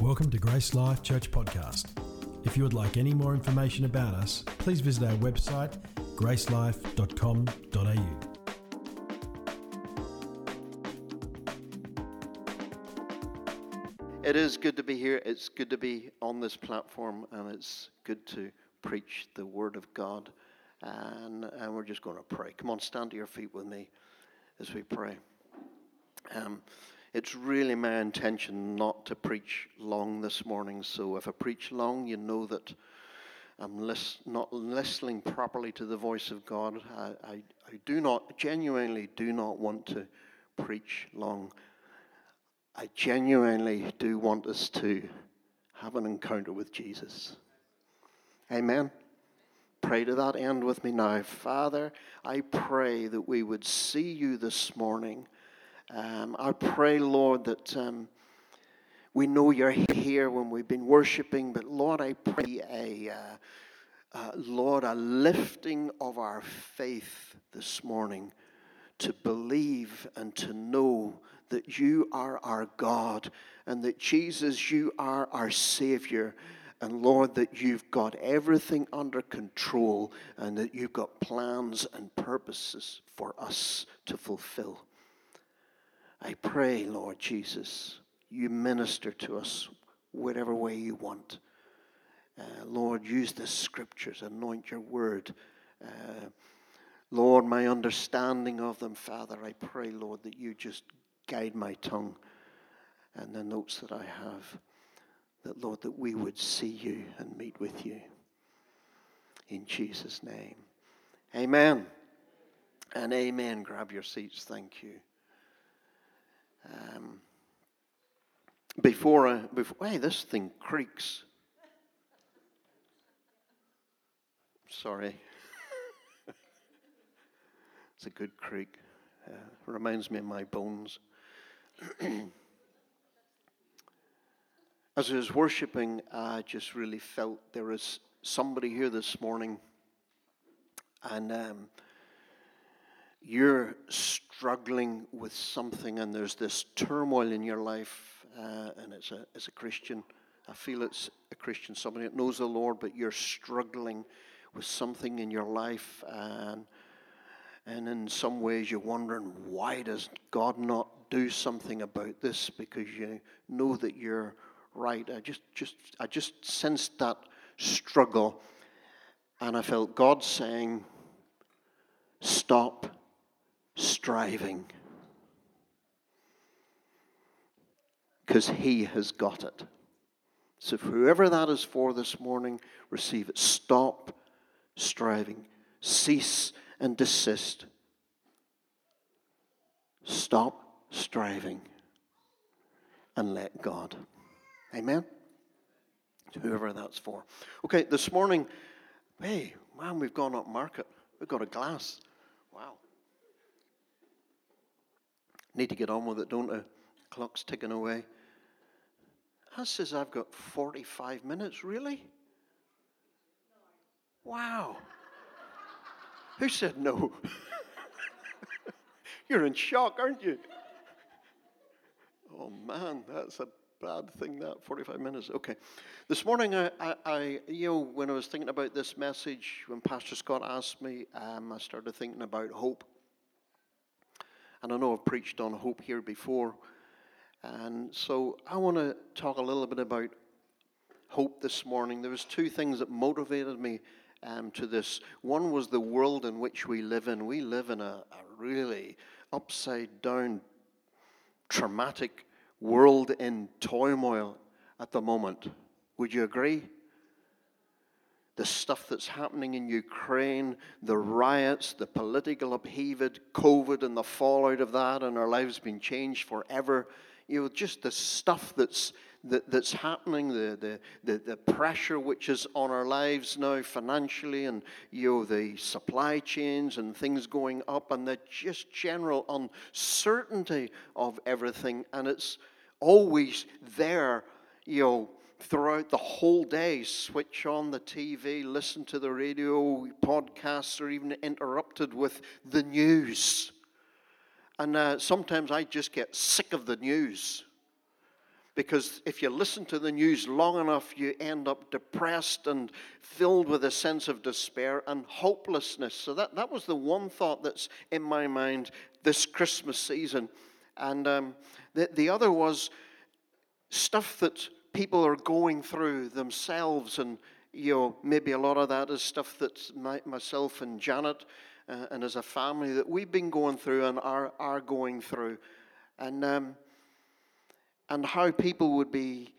Welcome to Grace Life Church Podcast. If you would like any more information about us, please visit our website gracelife.com.au. It is good to be here. It's good to be on this platform, and it's good to preach the Word of God. And, and we're just going to pray. Come on, stand to your feet with me as we pray. Um, it's really my intention not to preach long this morning. So if I preach long, you know that I'm lis- not listening properly to the voice of God. I, I, I do not, genuinely do not want to preach long. I genuinely do want us to have an encounter with Jesus. Amen. Pray to that end with me now. Father, I pray that we would see you this morning um, I pray, Lord, that um, we know you're here when we've been worshiping, but Lord, I pray a, uh, uh, Lord, a lifting of our faith this morning to believe and to know that you are our God and that Jesus, you are our Savior. And Lord, that you've got everything under control and that you've got plans and purposes for us to fulfill. I pray, Lord Jesus, you minister to us whatever way you want. Uh, Lord, use the scriptures, anoint your word. Uh, Lord, my understanding of them, Father, I pray, Lord, that you just guide my tongue and the notes that I have. That, Lord, that we would see you and meet with you. In Jesus' name. Amen. And amen. Grab your seats. Thank you. Um, before, I, before, hey, this thing creaks. Sorry. it's a good creak. Uh, reminds me of my bones. As I was worshiping, I just really felt there was somebody here this morning, and um, you're struggling with something and there's this turmoil in your life, uh, and it's a, as a Christian, I feel it's a Christian, somebody that knows the Lord, but you're struggling with something in your life, and, and in some ways you're wondering, why does God not do something about this? Because you know that you're right. I just, just, I just sensed that struggle, and I felt God saying, stop striving. Because He has got it. So, whoever that is for this morning, receive it. Stop striving. Cease and desist. Stop striving and let God. Amen? Whoever that's for. Okay, this morning, hey, man, we've gone up market. We've got a glass. Wow. Need to get on with it, don't I? Clock's ticking away. I says I've got 45 minutes, really? Wow. Who said no? You're in shock, aren't you? Oh man, that's a bad thing, that 45 minutes. Okay. This morning, I, I, I, you know, when I was thinking about this message, when Pastor Scott asked me, um, I started thinking about hope. And I know I've preached on hope here before. And so I want to talk a little bit about hope this morning. There was two things that motivated me um, to this. One was the world in which we live in. We live in a, a really upside down, traumatic world in turmoil at the moment. Would you agree? The stuff that's happening in Ukraine, the riots, the political upheaval, COVID, and the fallout of that, and our lives being changed forever. You know, just the stuff that's that, that's happening, the, the, the, the pressure which is on our lives now financially, and you know, the supply chains and things going up, and the just general uncertainty of everything. And it's always there, you know, throughout the whole day, switch on the TV, listen to the radio, podcasts or even interrupted with the news. And uh, sometimes I just get sick of the news because if you listen to the news long enough, you end up depressed and filled with a sense of despair and hopelessness. So that, that was the one thought that's in my mind this Christmas season. And um, the, the other was stuff that people are going through themselves. And, you know, maybe a lot of that is stuff that my, myself and Janet uh, and as a family that we've been going through and are, are going through. And, um, and how people would be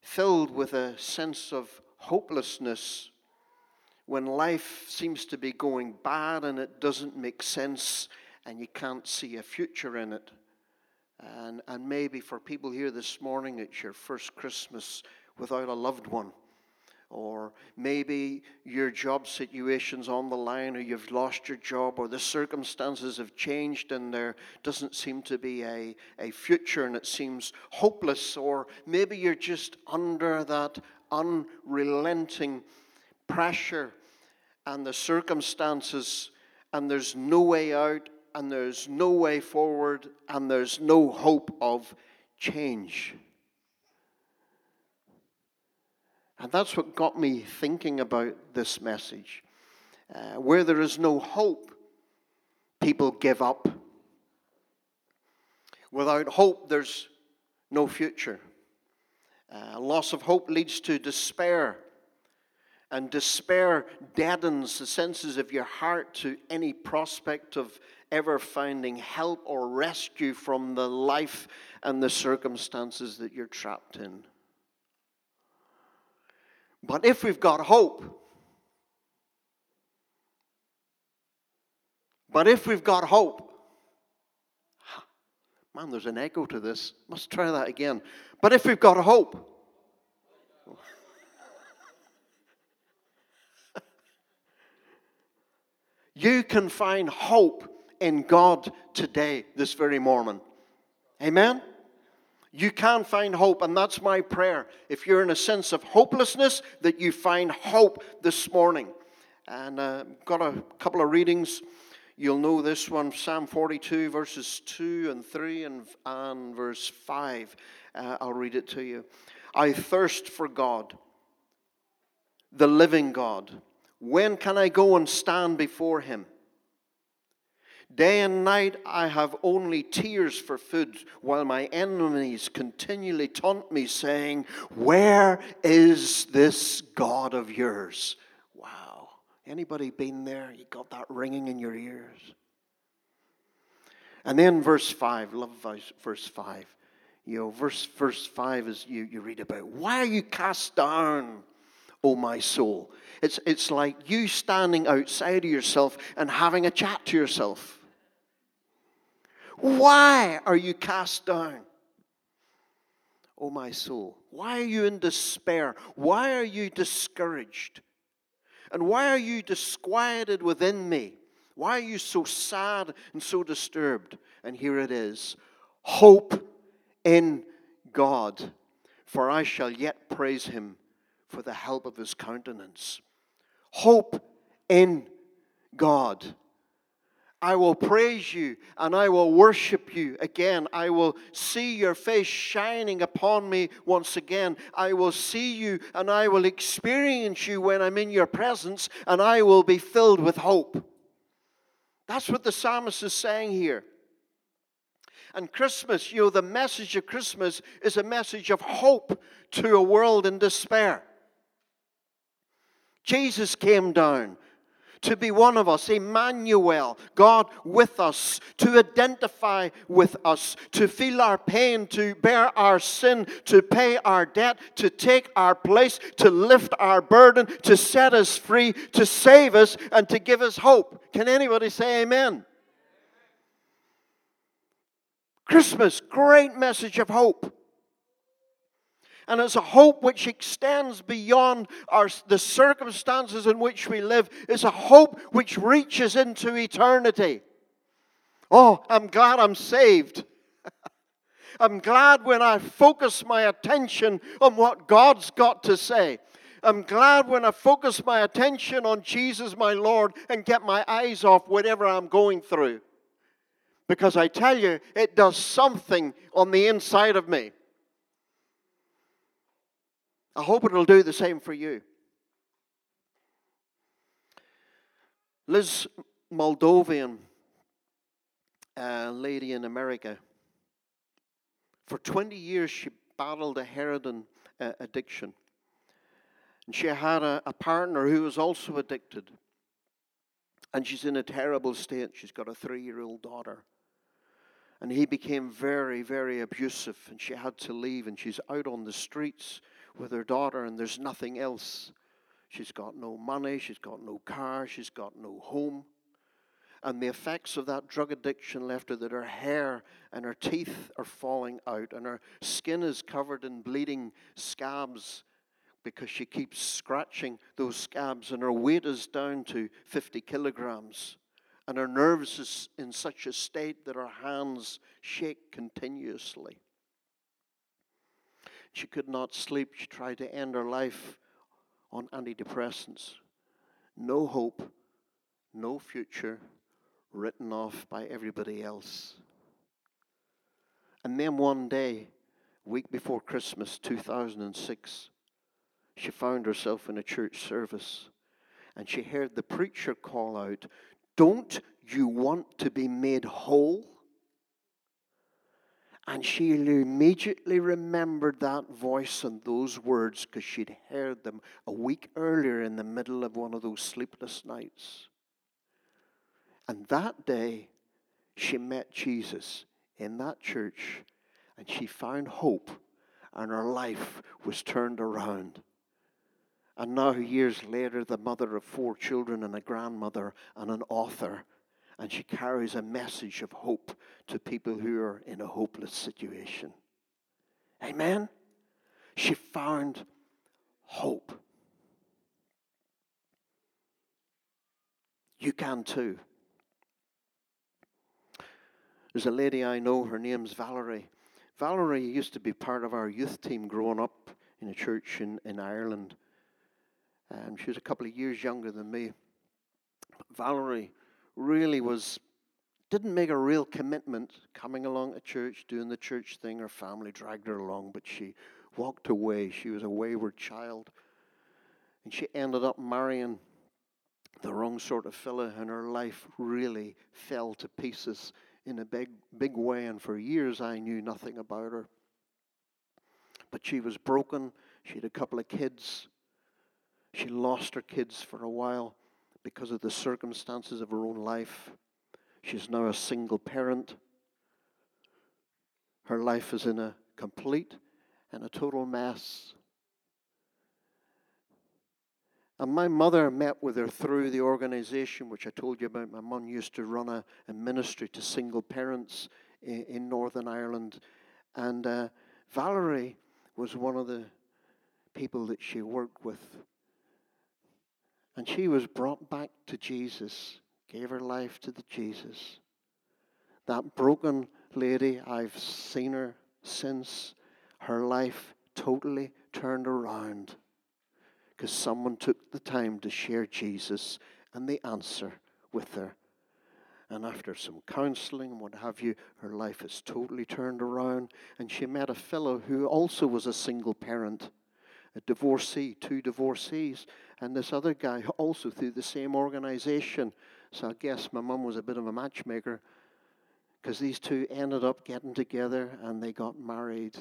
filled with a sense of hopelessness when life seems to be going bad and it doesn't make sense and you can't see a future in it. And, and maybe for people here this morning, it's your first Christmas without a loved one. Or maybe your job situation's on the line, or you've lost your job, or the circumstances have changed and there doesn't seem to be a, a future and it seems hopeless, or maybe you're just under that unrelenting pressure and the circumstances, and there's no way out, and there's no way forward, and there's no hope of change. And that's what got me thinking about this message. Uh, where there is no hope, people give up. Without hope, there's no future. Uh, loss of hope leads to despair. And despair deadens the senses of your heart to any prospect of ever finding help or rescue from the life and the circumstances that you're trapped in. But if we've got hope, but if we've got hope, man, there's an echo to this. Must try that again. But if we've got hope, you can find hope in God today, this very morning. Amen? You can find hope, and that's my prayer. If you're in a sense of hopelessness, that you find hope this morning. And uh, got a couple of readings. You'll know this one Psalm 42, verses 2 and 3, and, and verse 5. Uh, I'll read it to you. I thirst for God, the living God. When can I go and stand before him? Day and night I have only tears for food, while my enemies continually taunt me, saying, Where is this God of yours? Wow. Anybody been there? You got that ringing in your ears. And then verse 5, love verse 5. You know, verse, verse 5 is you, you read about, Why are you cast down? O my soul. It's, it's like you standing outside of yourself and having a chat to yourself. Why are you cast down? Oh, my soul. Why are you in despair? Why are you discouraged? And why are you disquieted within me? Why are you so sad and so disturbed? And here it is hope in God, for I shall yet praise him for the help of his countenance. Hope in God. I will praise you and I will worship you again. I will see your face shining upon me once again. I will see you and I will experience you when I'm in your presence and I will be filled with hope. That's what the psalmist is saying here. And Christmas, you know, the message of Christmas is a message of hope to a world in despair. Jesus came down to be one of us, Emmanuel, God with us, to identify with us, to feel our pain, to bear our sin, to pay our debt, to take our place, to lift our burden, to set us free, to save us, and to give us hope. Can anybody say amen? Christmas, great message of hope and it's a hope which extends beyond our, the circumstances in which we live. It's a hope which reaches into eternity. Oh, I'm glad I'm saved. I'm glad when I focus my attention on what God's got to say. I'm glad when I focus my attention on Jesus, my Lord, and get my eyes off whatever I'm going through. Because I tell you, it does something on the inside of me. I hope it'll do the same for you. Liz Moldovan, a lady in America, for 20 years she battled a heroin uh, addiction. And she had a, a partner who was also addicted. And she's in a terrible state. She's got a three year old daughter. And he became very, very abusive, and she had to leave, and she's out on the streets with her daughter, and there's nothing else. She's got no money, she's got no car, she's got no home. And the effects of that drug addiction left her that her hair and her teeth are falling out, and her skin is covered in bleeding scabs because she keeps scratching those scabs, and her weight is down to 50 kilograms and her nerves is in such a state that her hands shake continuously. She could not sleep. She tried to end her life on antidepressants. No hope, no future, written off by everybody else. And then one day, week before Christmas 2006, she found herself in a church service and she heard the preacher call out, don't you want to be made whole? And she immediately remembered that voice and those words because she'd heard them a week earlier in the middle of one of those sleepless nights. And that day, she met Jesus in that church and she found hope, and her life was turned around. And now, years later, the mother of four children and a grandmother and an author. And she carries a message of hope to people who are in a hopeless situation. Amen? She found hope. You can too. There's a lady I know, her name's Valerie. Valerie used to be part of our youth team growing up in a church in, in Ireland. Um, she was a couple of years younger than me. Valerie really was didn't make a real commitment coming along to church, doing the church thing. Her family dragged her along, but she walked away. She was a wayward child. And she ended up marrying the wrong sort of fella, and her life really fell to pieces in a big, big way. And for years, I knew nothing about her. But she was broken. She had a couple of kids. She lost her kids for a while because of the circumstances of her own life. She's now a single parent. Her life is in a complete and a total mess. And my mother met with her through the organization, which I told you about. My mum used to run a, a ministry to single parents in, in Northern Ireland. And uh, Valerie was one of the people that she worked with and she was brought back to Jesus, gave her life to the Jesus. That broken lady, I've seen her since. Her life totally turned around because someone took the time to share Jesus and the answer with her. And after some counseling and what have you, her life has totally turned around. And she met a fellow who also was a single parent a divorcee, two divorcees, and this other guy also through the same organization. So I guess my mum was a bit of a matchmaker because these two ended up getting together and they got married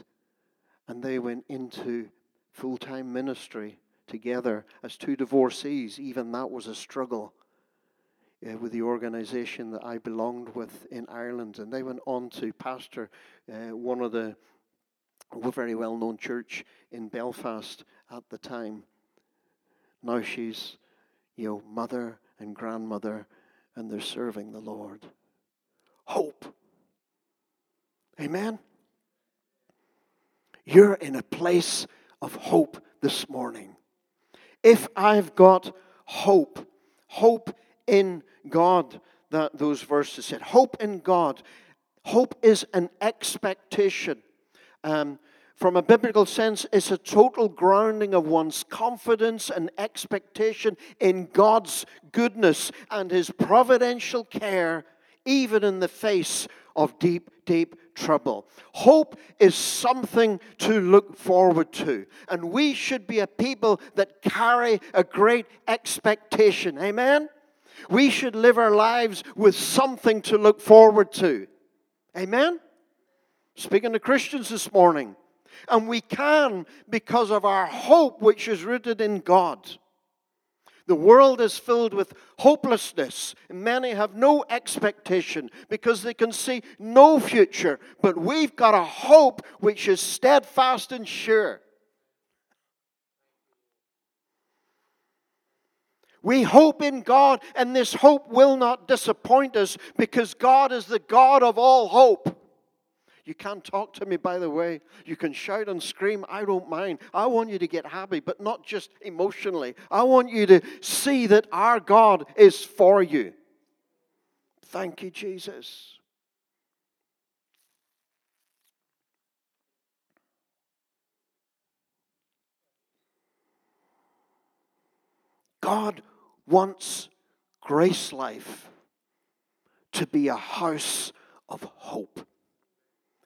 and they went into full time ministry together as two divorcees. Even that was a struggle. Uh, with the organization that I belonged with in Ireland, and they went on to pastor uh, one of the very well known church in Belfast at the time. Now she's, you know, mother and grandmother, and they're serving the Lord. Hope. Amen. You're in a place of hope this morning. If I've got hope, hope in God, that those verses said, hope in God. Hope is an expectation um, from a biblical sense, it's a total grounding of one's confidence and expectation in God's goodness and His providential care, even in the face of deep, deep trouble. Hope is something to look forward to. And we should be a people that carry a great expectation. Amen? We should live our lives with something to look forward to. Amen? Speaking to Christians this morning. And we can because of our hope, which is rooted in God. The world is filled with hopelessness. Many have no expectation because they can see no future. But we've got a hope which is steadfast and sure. We hope in God, and this hope will not disappoint us because God is the God of all hope. You can't talk to me, by the way. You can shout and scream. I don't mind. I want you to get happy, but not just emotionally. I want you to see that our God is for you. Thank you, Jesus. God wants Grace Life to be a house of hope.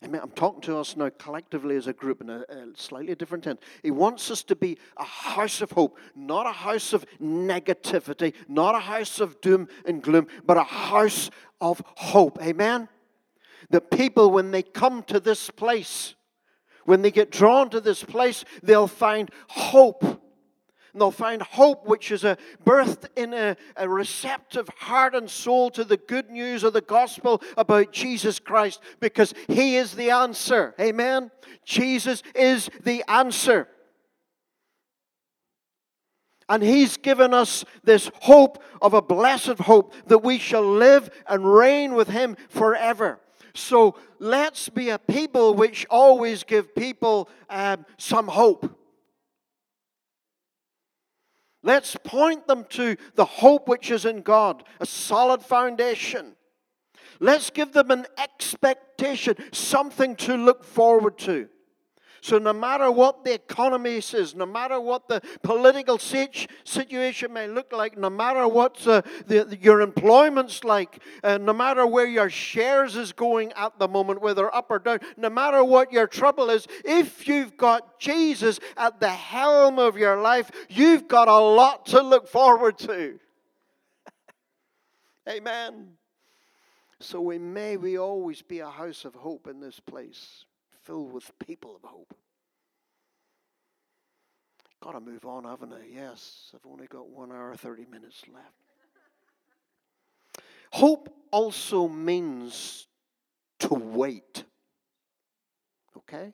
Amen. I'm talking to us now collectively as a group in a, a, slightly different tense. He wants us to be a house of hope, not a house of negativity, not a house of doom and gloom, but a house of hope. Amen. The people, when they come to this place, when they get drawn to this place, they'll find hope and they'll find hope, which is a birthed in a, a receptive heart and soul to the good news of the gospel about Jesus Christ, because He is the answer. Amen. Jesus is the answer. And He's given us this hope of a blessed hope that we shall live and reign with Him forever. So let's be a people which always give people um, some hope. Let's point them to the hope which is in God, a solid foundation. Let's give them an expectation, something to look forward to. So, no matter what the economy says, no matter what the political situation may look like, no matter what uh, the, your employment's like, uh, no matter where your shares is going at the moment, whether up or down, no matter what your trouble is, if you've got Jesus at the helm of your life, you've got a lot to look forward to. Amen. So we may we always be a house of hope in this place filled with people of hope. Got to move on, haven't I? Yes, I've only got one hour, 30 minutes left. Hope also means to wait. Okay?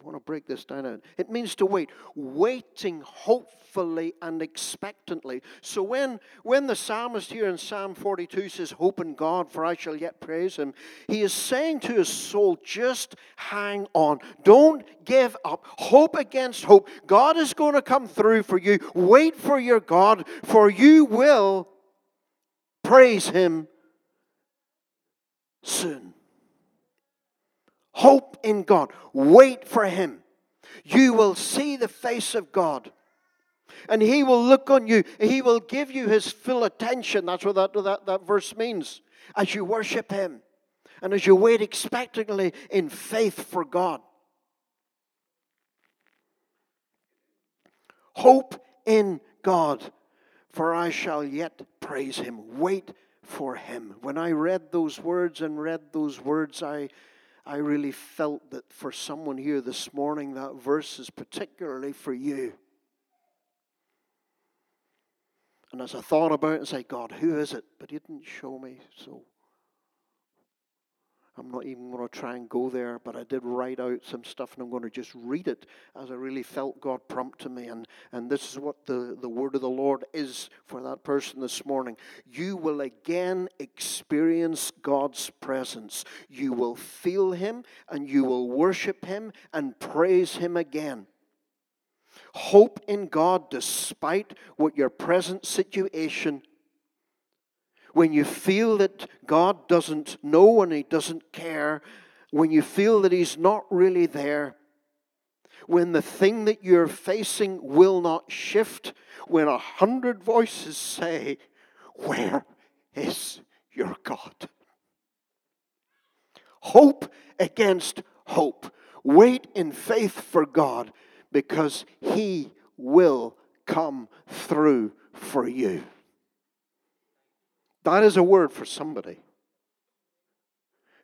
I want to break this down. It means to wait, waiting hopefully and expectantly. So when, when the psalmist here in Psalm 42 says, Hope in God, for I shall yet praise him, he is saying to his soul, just hang on. Don't give up. Hope against hope. God is going to come through for you. Wait for your God, for you will praise him soon. Hope in God. Wait for Him. You will see the face of God. And He will look on you. He will give you His full attention. That's what that, that, that verse means. As you worship Him and as you wait expectantly in faith for God. Hope in God, for I shall yet praise Him. Wait for Him. When I read those words and read those words, I I really felt that for someone here this morning, that verse is particularly for you. And as I thought about it and said, God, who is it? But He didn't show me, so I'm not even going to try and go there, but I did write out some stuff and I'm going to just read it as I really felt God prompt to me. And, and this is what the, the word of the Lord is for that person this morning. You will again experience God's presence. You will feel Him and you will worship Him and praise Him again. Hope in God despite what your present situation when you feel that God doesn't know and He doesn't care, when you feel that He's not really there, when the thing that you're facing will not shift, when a hundred voices say, Where is your God? Hope against hope. Wait in faith for God because He will come through for you. That is a word for somebody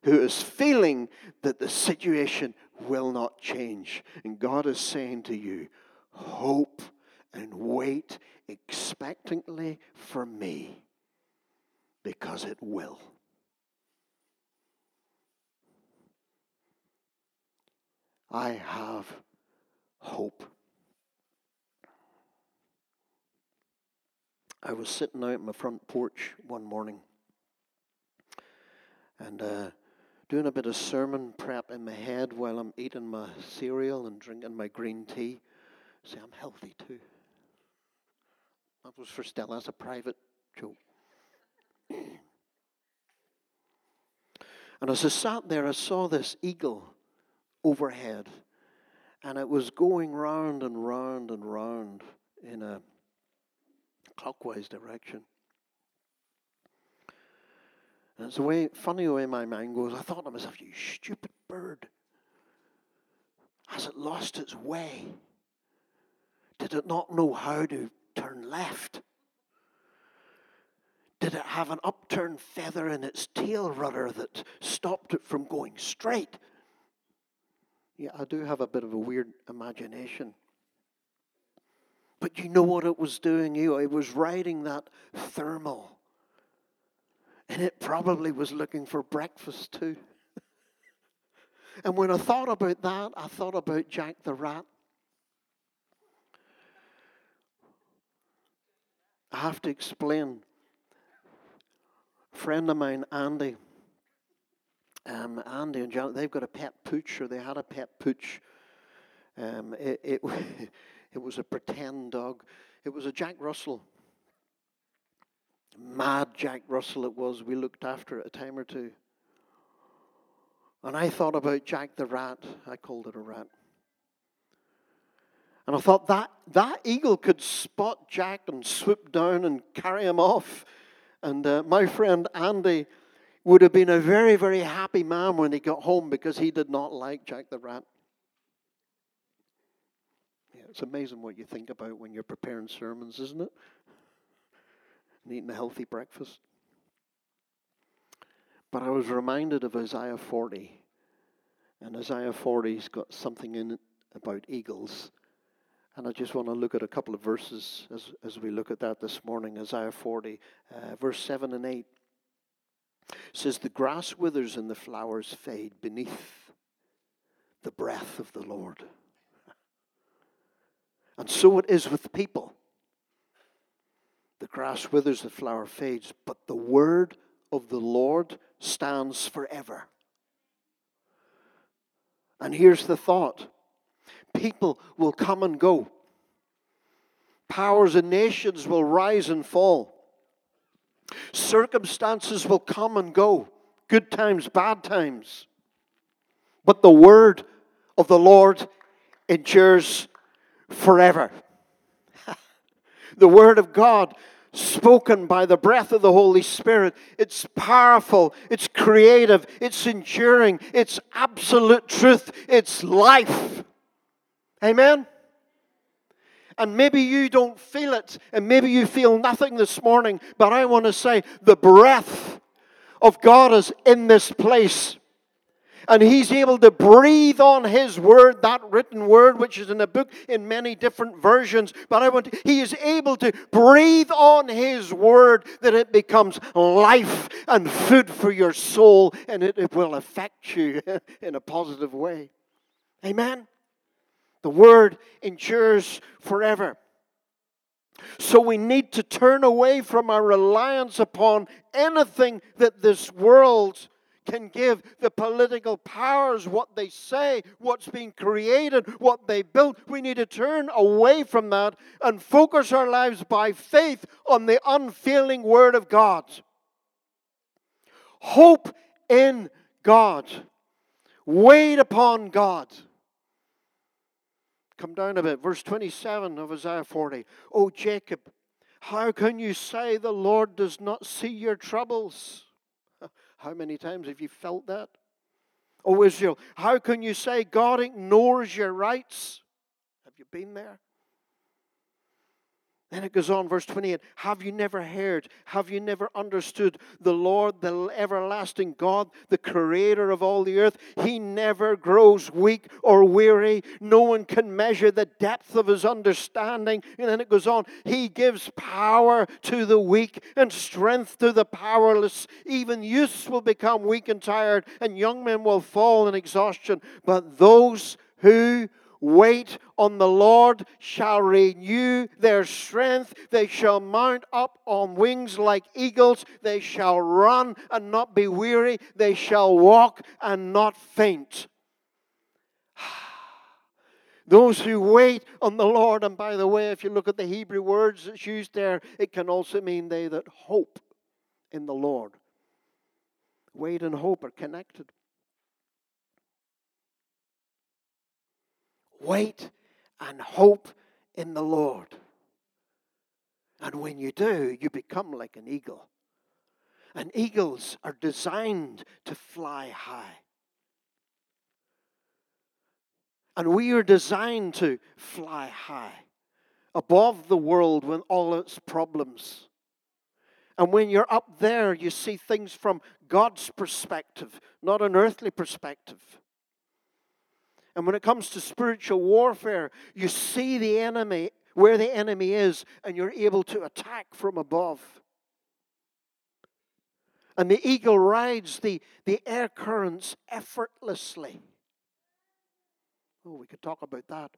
who is feeling that the situation will not change. And God is saying to you, hope and wait expectantly for me because it will. I have hope. I was sitting out in my front porch one morning and uh, doing a bit of sermon prep in my head while I'm eating my cereal and drinking my green tea. See, I'm healthy too. That was for Stella. That's a private joke. and as I sat there, I saw this eagle overhead, and it was going round and round and round in a clockwise direction. And it's a way, funny way my mind goes. I thought to myself, you stupid bird. Has it lost its way? Did it not know how to turn left? Did it have an upturned feather in its tail rudder that stopped it from going straight? Yeah, I do have a bit of a weird imagination. But you know what it was doing? You, it was riding that thermal. And it probably was looking for breakfast too. and when I thought about that, I thought about Jack the Rat. I have to explain. A friend of mine, Andy, um, Andy and John, they've got a pet pooch, or they had a pet pooch. Um, it, it, it was a pretend dog. It was a Jack Russell. Mad Jack Russell it was. We looked after it a time or two. And I thought about Jack the rat. I called it a rat. And I thought that, that eagle could spot Jack and swoop down and carry him off. And uh, my friend Andy would have been a very, very happy man when he got home because he did not like Jack the rat. It's amazing what you think about when you're preparing sermons, isn't it? And eating a healthy breakfast. But I was reminded of Isaiah 40. And Isaiah 40's got something in it about eagles. And I just want to look at a couple of verses as, as we look at that this morning. Isaiah 40, uh, verse 7 and 8 says, The grass withers and the flowers fade beneath the breath of the Lord. And so it is with people. The grass withers, the flower fades, but the word of the Lord stands forever. And here's the thought people will come and go. Powers and nations will rise and fall. Circumstances will come and go, good times, bad times. But the word of the Lord endures forever. the word of God spoken by the breath of the Holy Spirit. It's powerful, it's creative, it's enduring, it's absolute truth, it's life. Amen? And maybe you don't feel it, and maybe you feel nothing this morning, but I want to say the breath of God is in this place. And He's able to breathe on His word, that written word, which is in a book in many different versions. But I want, He is able to breathe on His word that it becomes life and food for your soul, and it, it will affect you in a positive way. Amen? The word endures forever. So we need to turn away from our reliance upon anything that this world can give the political powers what they say, what's being created, what they built. We need to turn away from that and focus our lives by faith on the unfailing Word of God. Hope in God. Wait upon God. Come down a bit. Verse 27 of Isaiah 40. Oh, Jacob, how can you say the Lord does not see your troubles? How many times have you felt that? O Israel, how can you say God ignores your rights? Have you been there? Then it goes on, verse 28 Have you never heard? Have you never understood the Lord, the everlasting God, the creator of all the earth? He never grows weak or weary. No one can measure the depth of his understanding. And then it goes on He gives power to the weak and strength to the powerless. Even youths will become weak and tired, and young men will fall in exhaustion. But those who wait on the Lord shall renew their strength. They shall mount up on wings like eagles. They shall run and not be weary. They shall walk and not faint. Those who wait on the Lord, and by the way, if you look at the Hebrew words that's used there, it can also mean they that hope in the Lord. Wait and hope are connected. Wait and hope in the Lord. And when you do, you become like an eagle. And eagles are designed to fly high. And we are designed to fly high above the world with all its problems. And when you're up there, you see things from God's perspective, not an earthly perspective. And when it comes to spiritual warfare, you see the enemy, where the enemy is, and you're able to attack from above. And the eagle rides the, the air currents effortlessly. Oh, we could talk about that.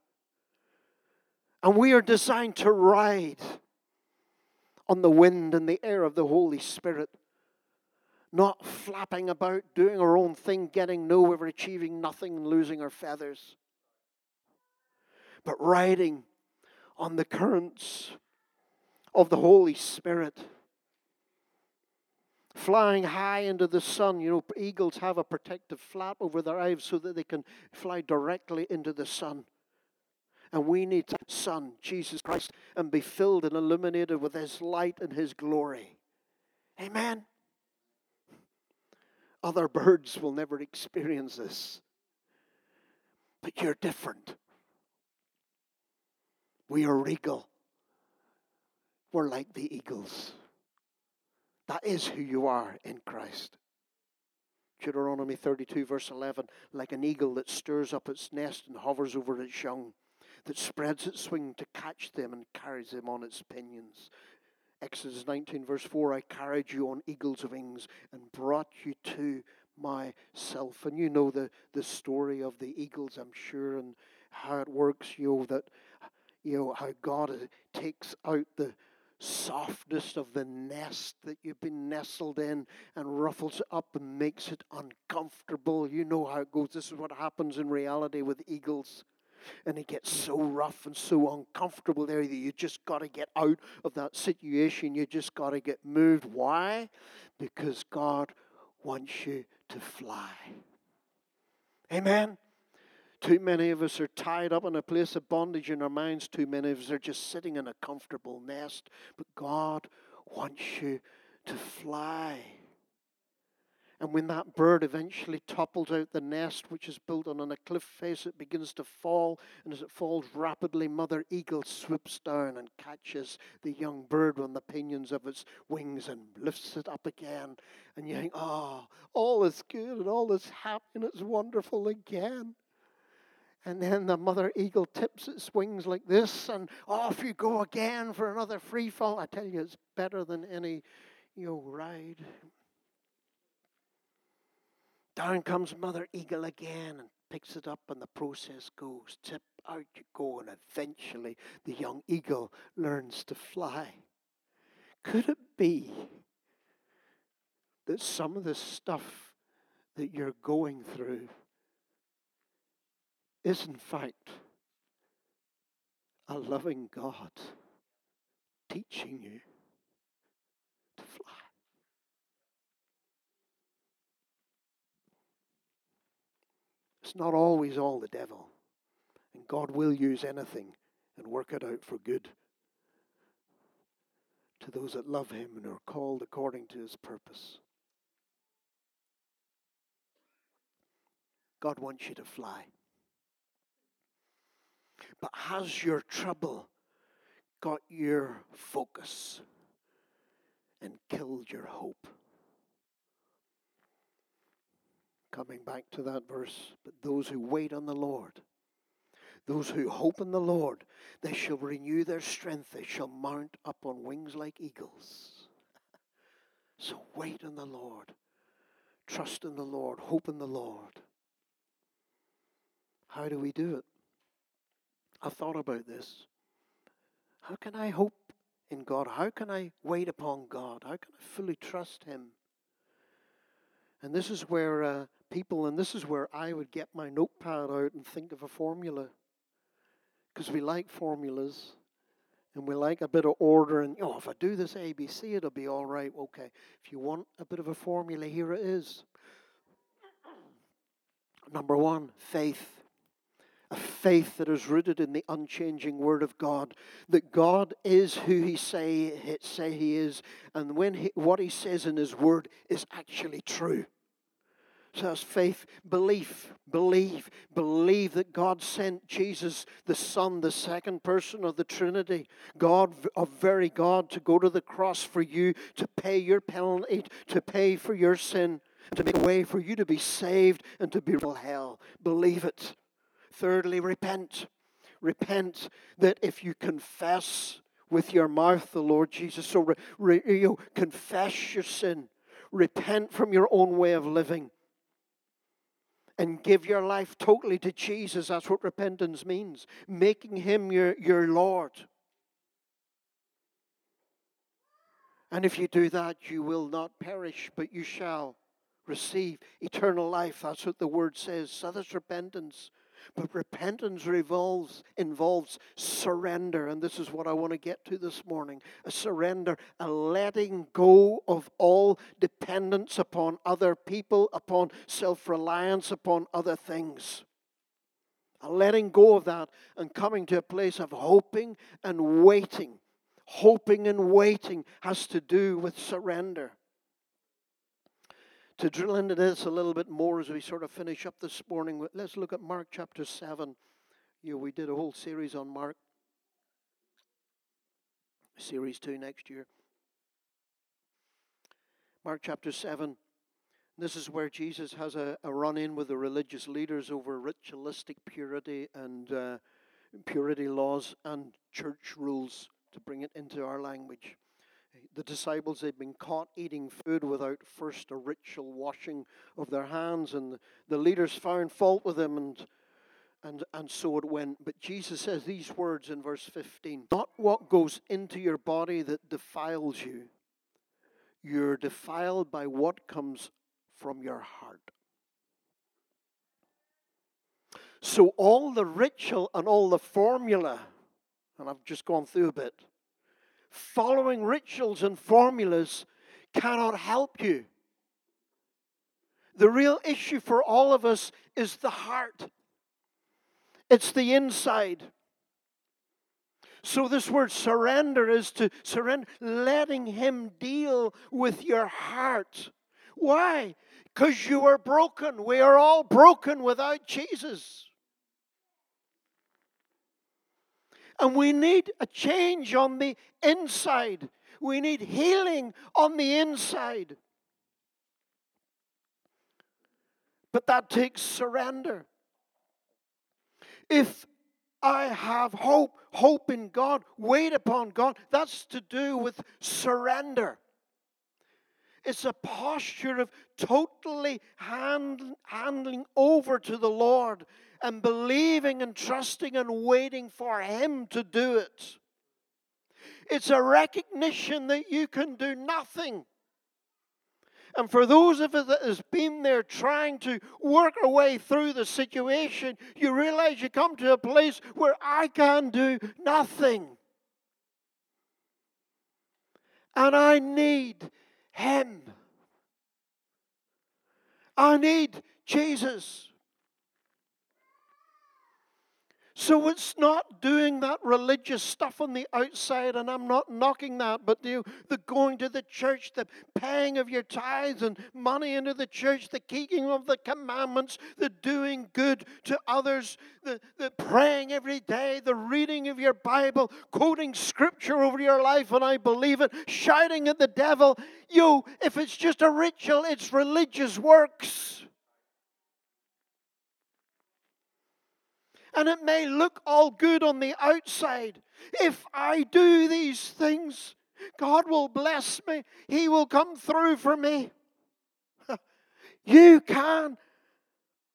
And we are designed to ride on the wind and the air of the Holy Spirit not flapping about, doing our own thing, getting nowhere, achieving nothing, and losing our feathers, but riding on the currents of the Holy Spirit. Flying high into the sun. You know, eagles have a protective flap over their eyes so that they can fly directly into the sun. And we need the Son, Jesus Christ, and be filled and illuminated with His light and His glory. Amen. Other birds will never experience this. But you're different. We are regal. We're like the eagles. That is who you are in Christ. Deuteronomy 32, verse 11 like an eagle that stirs up its nest and hovers over its young, that spreads its wing to catch them and carries them on its pinions. Exodus 19, verse 4 I carried you on eagle's wings and brought you to myself. And you know the, the story of the eagles, I'm sure, and how it works, you know, that, you know, how God uh, takes out the softness of the nest that you've been nestled in and ruffles it up and makes it uncomfortable. You know how it goes. This is what happens in reality with eagles and it gets so rough and so uncomfortable there that you just got to get out of that situation. You just got to get moved. Why? Because God wants you to fly. Amen. Too many of us are tied up in a place of bondage in our minds. Too many of us are just sitting in a comfortable nest. But God wants you to fly. And when that bird eventually topples out the nest, which is built on a cliff face, it begins to fall. And as it falls rapidly, Mother Eagle swoops down and catches the young bird on the pinions of its wings and lifts it up again. And you think, oh, all is good and all is happy and it's wonderful again. And then the mother eagle tips its wings like this, and off you go again for another free fall. I tell you, it's better than any you know, ride. Down comes Mother Eagle again and picks it up, and the process goes. Tip out you go, and eventually the young eagle learns to fly. Could it be that some of the stuff that you're going through is, in fact, a loving God teaching you to fly? It's not always all the devil. And God will use anything and work it out for good to those that love Him and are called according to His purpose. God wants you to fly. But has your trouble got your focus and killed your hope? Coming back to that verse, but those who wait on the Lord, those who hope in the Lord, they shall renew their strength. They shall mount up on wings like eagles. so wait on the Lord. Trust in the Lord. Hope in the Lord. How do we do it? I've thought about this. How can I hope in God? How can I wait upon God? How can I fully trust Him? And this is where uh, people, and this is where I would get my notepad out and think of a formula. Because we like formulas and we like a bit of order. And, oh, if I do this ABC, it'll be all right. Okay. If you want a bit of a formula, here it is. Number one, faith a faith that is rooted in the unchanging Word of God, that God is who He say, say He is, and when he, what He says in His Word is actually true. So that's faith, belief, believe, believe that God sent Jesus, the Son, the second person of the Trinity, God of very God, to go to the cross for you, to pay your penalty, to pay for your sin, to make a way for you to be saved and to be from hell. Believe it. Thirdly, repent. Repent that if you confess with your mouth the Lord Jesus, so re, re, you know, confess your sin, repent from your own way of living, and give your life totally to Jesus. That's what repentance means making Him your, your Lord. And if you do that, you will not perish, but you shall receive eternal life. That's what the word says. So that's repentance. But repentance revolves, involves surrender. And this is what I want to get to this morning a surrender, a letting go of all dependence upon other people, upon self reliance, upon other things. A letting go of that and coming to a place of hoping and waiting. Hoping and waiting has to do with surrender to drill into this a little bit more as we sort of finish up this morning, let's look at Mark chapter 7. You know, we did a whole series on Mark, series 2 next year. Mark chapter 7. This is where Jesus has a, a run in with the religious leaders over ritualistic purity and uh, purity laws and church rules to bring it into our language the disciples had been caught eating food without first a ritual washing of their hands, and the leaders found fault with them, and and and so it went. But Jesus says these words in verse 15: "Not what goes into your body that defiles you; you're defiled by what comes from your heart." So all the ritual and all the formula, and I've just gone through a bit following rituals and formulas cannot help you. The real issue for all of us is the heart, it's the inside. So, this word surrender is to surrender, letting Him deal with your heart. Why? Because you are broken. We are all broken without Jesus. And we need a change on the inside. We need healing on the inside. But that takes surrender. If I have hope, hope in God, wait upon God, that's to do with surrender. It's a posture of totally hand, handling over to the Lord and believing and trusting and waiting for Him to do it. It's a recognition that you can do nothing. And for those of us that has been there trying to work our way through the situation, you realize you come to a place where I can do nothing. And I need Him. I need Jesus. So it's not doing that religious stuff on the outside, and I'm not knocking that, but the, the going to the church, the paying of your tithes and money into the church, the keeping of the commandments, the doing good to others, the, the praying every day, the reading of your Bible, quoting scripture over your life, and I believe it, shouting at the devil. You, if it's just a ritual, it's religious works. And it may look all good on the outside. If I do these things, God will bless me, He will come through for me. You can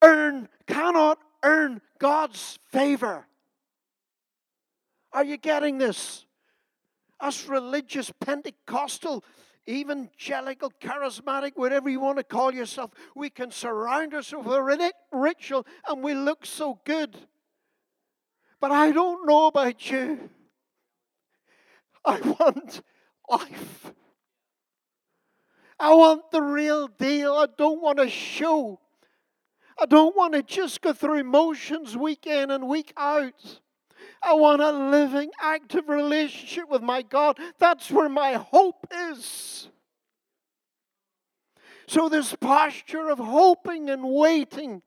earn, cannot earn God's favor. Are you getting this? Us religious, Pentecostal, evangelical, charismatic, whatever you want to call yourself, we can surround ourselves with a ritual and we look so good. But I don't know about you. I want life. I want the real deal. I don't want a show. I don't want to just go through motions week in and week out. I want a living, active relationship with my God. That's where my hope is. So, this posture of hoping and waiting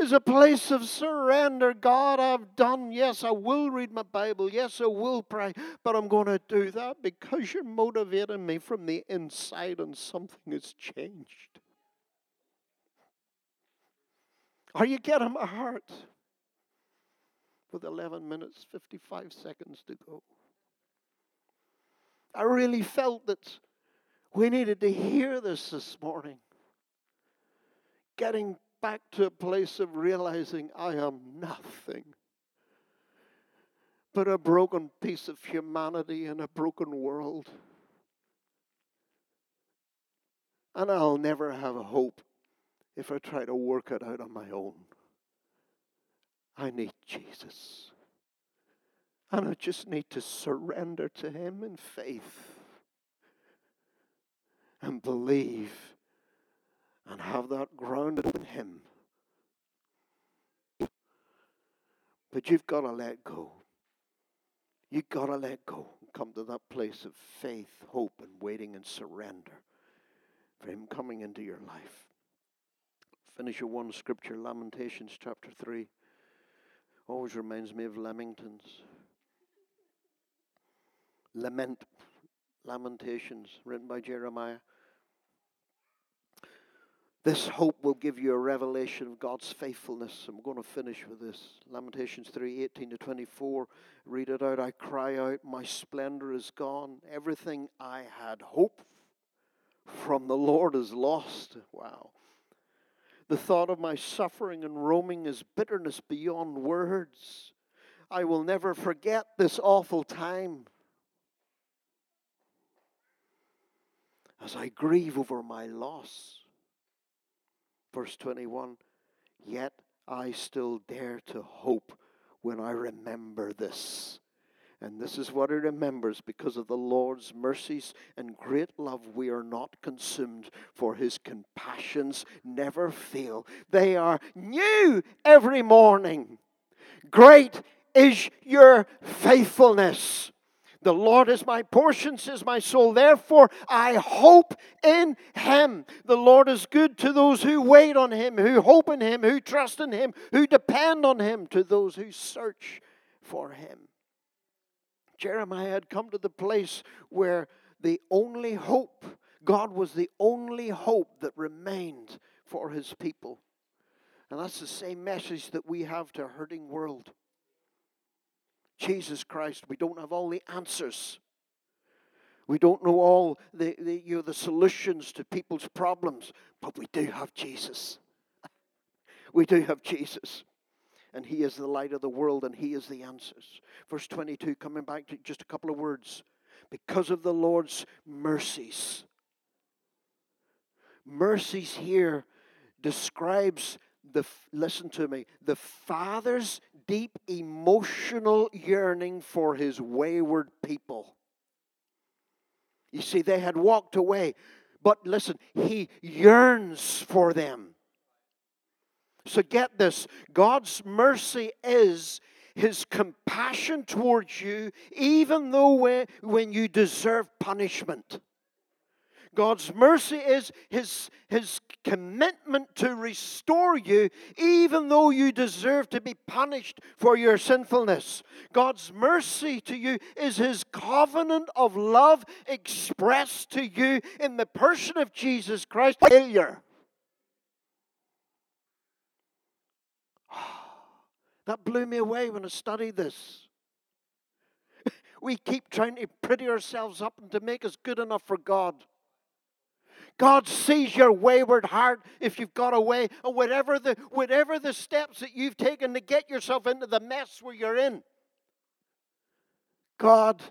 is a place of surrender. God, I've done. Yes, I will read my Bible. Yes, I will pray. But I'm going to do that because you're motivating me from the inside and something has changed. Are you getting my heart? With 11 minutes, 55 seconds to go. I really felt that we needed to hear this this morning. Getting back to a place of realizing I am nothing but a broken piece of humanity in a broken world. And I'll never have a hope if I try to work it out on my own. I need Jesus. And I just need to surrender to Him in faith and believe and have that grounded in Him. But you've got to let go. You've got to let go and come to that place of faith, hope, and waiting and surrender for Him coming into your life. Finish with one scripture, Lamentations chapter 3. Always reminds me of Lamingtons. Lament, Lamentations, written by Jeremiah. This hope will give you a revelation of God's faithfulness. I'm going to finish with this. Lamentations 3 18 to 24. Read it out. I cry out, My splendor is gone. Everything I had hope from the Lord is lost. Wow. The thought of my suffering and roaming is bitterness beyond words. I will never forget this awful time. As I grieve over my loss. Verse 21 Yet I still dare to hope when I remember this. And this is what he remembers because of the Lord's mercies and great love, we are not consumed, for his compassions never fail. They are new every morning. Great is your faithfulness. The Lord is my portion, says my soul. Therefore, I hope in Him. The Lord is good to those who wait on Him, who hope in Him, who trust in Him, who depend on Him, to those who search for Him. Jeremiah had come to the place where the only hope, God was the only hope that remained for His people. And that's the same message that we have to a hurting world. Jesus Christ. We don't have all the answers. We don't know all the, the, you know, the solutions to people's problems, but we do have Jesus. we do have Jesus. And He is the light of the world, and He is the answers. Verse 22, coming back to just a couple of words. Because of the Lord's mercies. Mercies here describes the listen to me the father's deep emotional yearning for his wayward people you see they had walked away but listen he yearns for them so get this god's mercy is his compassion towards you, even though when, you deserve punishment. God's mercy is his, his commitment to restore you, even though you deserve to be punished for your sinfulness. God's mercy to you is his covenant of love expressed to you in the person of Jesus Christ. Failure. That blew me away when I studied this. We keep trying to pretty ourselves up and to make us good enough for God. God sees your wayward heart if you've got away, or whatever the, whatever the steps that you've taken to get yourself into the mess where you're in. God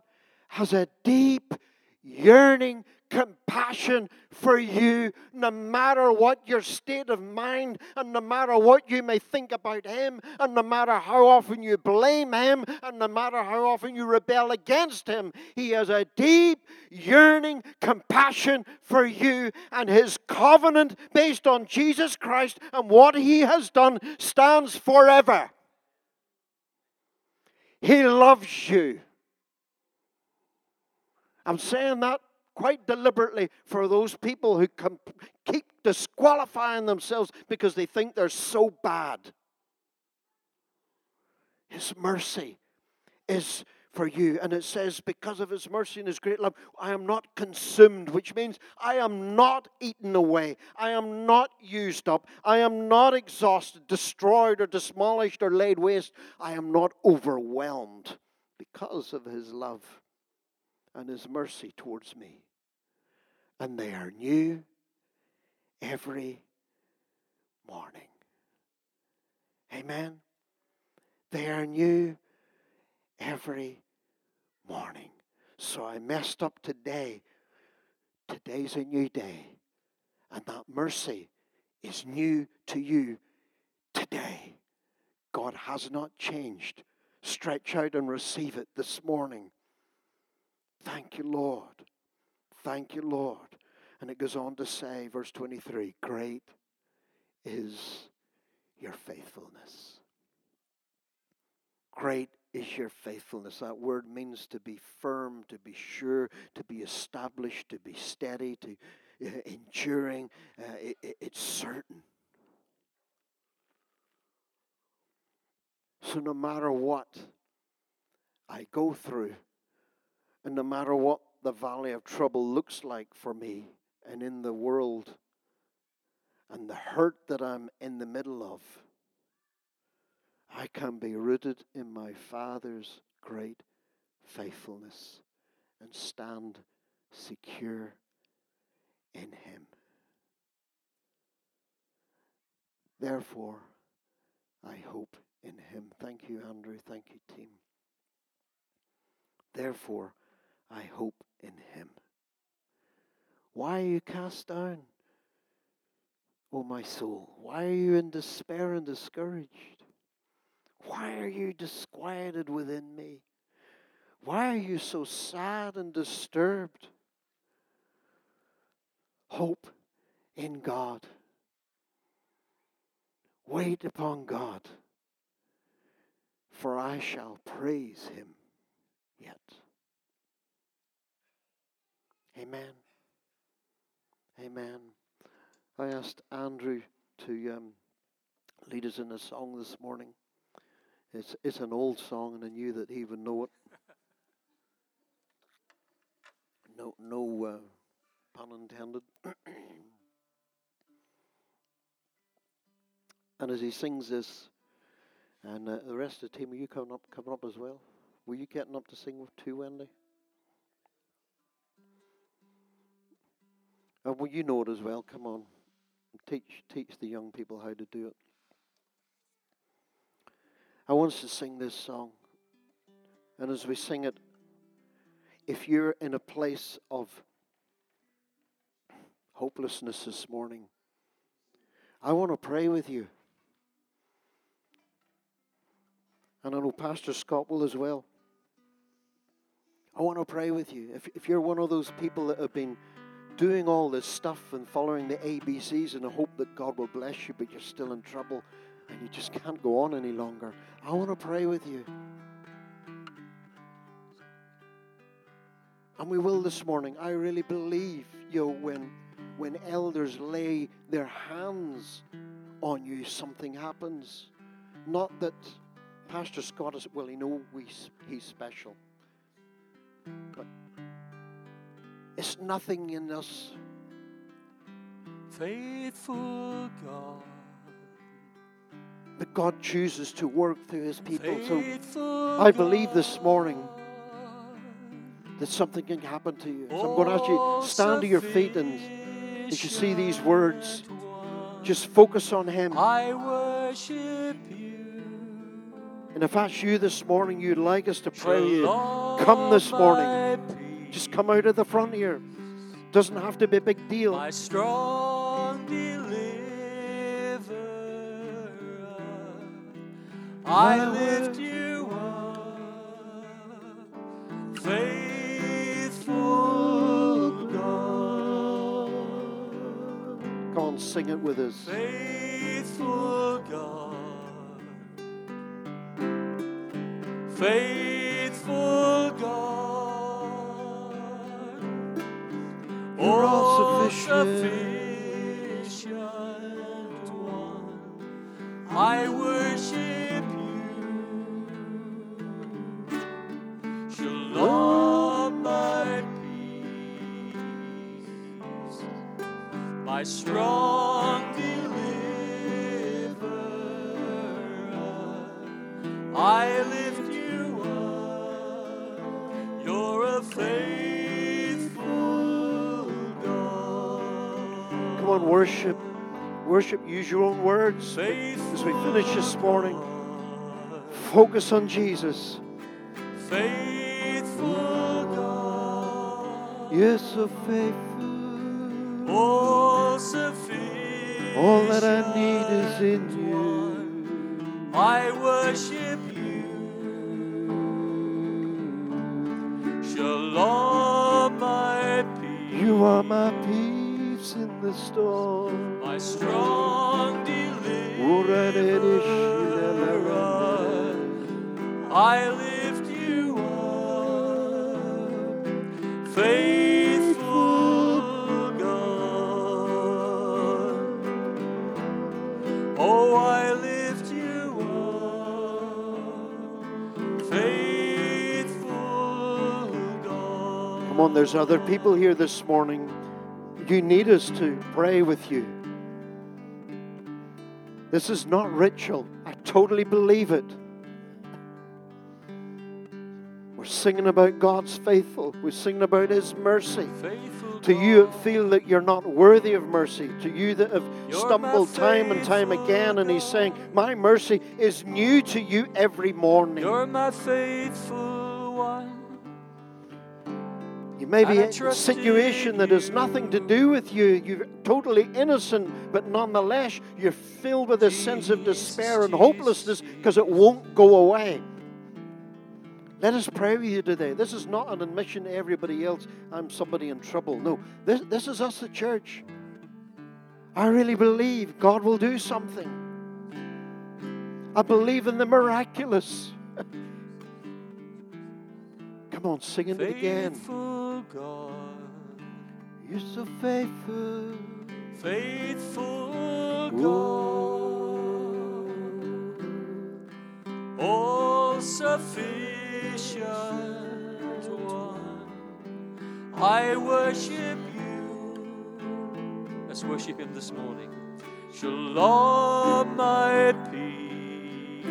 has a deep yearning compassion for you no matter what your state of mind and no matter what you may think about him and no matter how often you blame him and no matter how often you rebel against him he has a deep yearning compassion for you and his covenant based on Jesus Christ and what he has done stands forever. He loves you. I'm saying that quite deliberately for those people who keep disqualifying themselves because they think they're so bad. His mercy is for you. And it says, because of his mercy and his great love, I am not consumed, which means I am not eaten away. I am not used up. I am not exhausted, destroyed, or demolished, or laid waste. I am not overwhelmed because of his love and his mercy towards me. And they are new every morning. Amen. They are new every morning. So I messed up today. Today's a new day. And that mercy is new to you today. God has not changed. Stretch out and receive it this morning. Thank you, Lord. Thank you, Lord. And it goes on to say, verse 23 Great is your faithfulness. Great is your faithfulness. That word means to be firm, to be sure, to be established, to be steady, to uh, enduring. Uh, it, it's certain. So no matter what I go through, and no matter what the valley of trouble looks like for me and in the world, and the hurt that I'm in the middle of, I can be rooted in my Father's great faithfulness and stand secure in Him. Therefore, I hope in Him. Thank you, Andrew. Thank you, team. Therefore, I hope in him. Why are you cast down, O my soul? Why are you in despair and discouraged? Why are you disquieted within me? Why are you so sad and disturbed? Hope in God. Wait upon God, for I shall praise him yet. Amen. Amen. I asked Andrew to um, lead us in a song this morning. It's, it's an old song, and I knew that he would know it. No, no uh, pun intended. and as he sings this, and uh, the rest of the team, are you coming up, coming up as well? Were you getting up to sing with too, Wendy? Oh, well, you know it as well. Come on. Teach, teach the young people how to do it. I want us to sing this song. And as we sing it, if you're in a place of hopelessness this morning, I want to pray with you. And I know Pastor Scott will as well. I want to pray with you. If, if you're one of those people that have been doing all this stuff and following the ABCs in the hope that God will bless you, but you're still in trouble, and you just can't go on any longer, I want to pray with you. And we will this morning. I really believe, you know, when, when elders lay their hands on you, something happens. Not that Pastor Scott is, well, he know we, he's special. But it's nothing in us. Faithful God. But God chooses to work through his people. So I believe this morning that something can happen to you. So I'm going to ask you oh, stand to your feet and as you see these words, just focus on him. I worship you. And if that's you this morning, you'd like us to pray, you, come this morning. Just come out of the front here. Doesn't have to be a big deal. My strong deliverer. I lift you up. Faithful God. Come on, sing it with us. Faithful God. Faithful all Worship. Use your own words. As we finish this morning, focus on Jesus. Faithful God. You're so faithful. All sufficient. All that I need is in you. I worship on, there's other people here this morning. You need us to pray with you. This is not ritual. I totally believe it. We're singing about God's faithful. We're singing about His mercy. Faithful To you that feel that you're not worthy of mercy, to you that have stumbled time and time again, and He's saying, My mercy is new to you every morning. You're my faithful. You may be And I in a situation that has nothing to do with you. You're totally innocent, but nonetheless, you're filled with a sense of despair and hopelessness because it won't go away. Let us pray with you today. This is not an admission to everybody else, I'm somebody in trouble. No, this, this is us, the church. I really believe God will do something. I believe in the miraculous. Come on, sing it again. Faithful God. You're so faithful. Faithful. God. All sufficient one. I worship you. Let's worship him this morning. Shalom, my peace,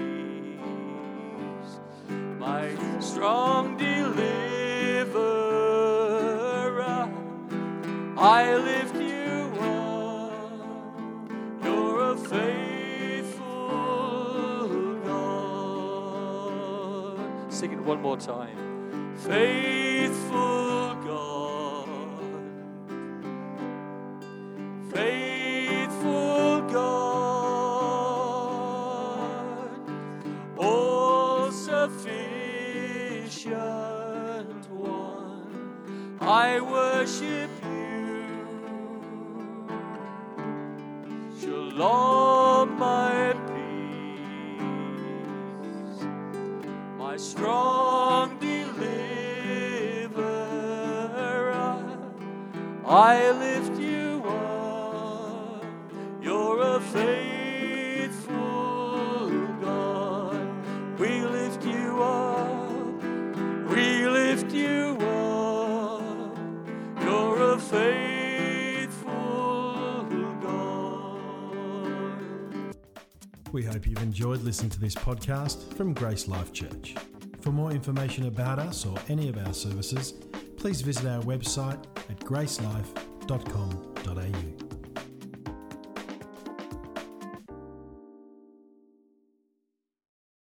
my strong I lift you up. You're a faithful God. Sing it one more time. Faithful God. Faithful God. All sufficient one. I worship I lift you up. You're a faithful God. We lift you up. We lift you up. You're a faithful God. We hope you've enjoyed listening to this podcast from Grace Life Church. For more information about us or any of our services, please visit our website at gracelife.com.au.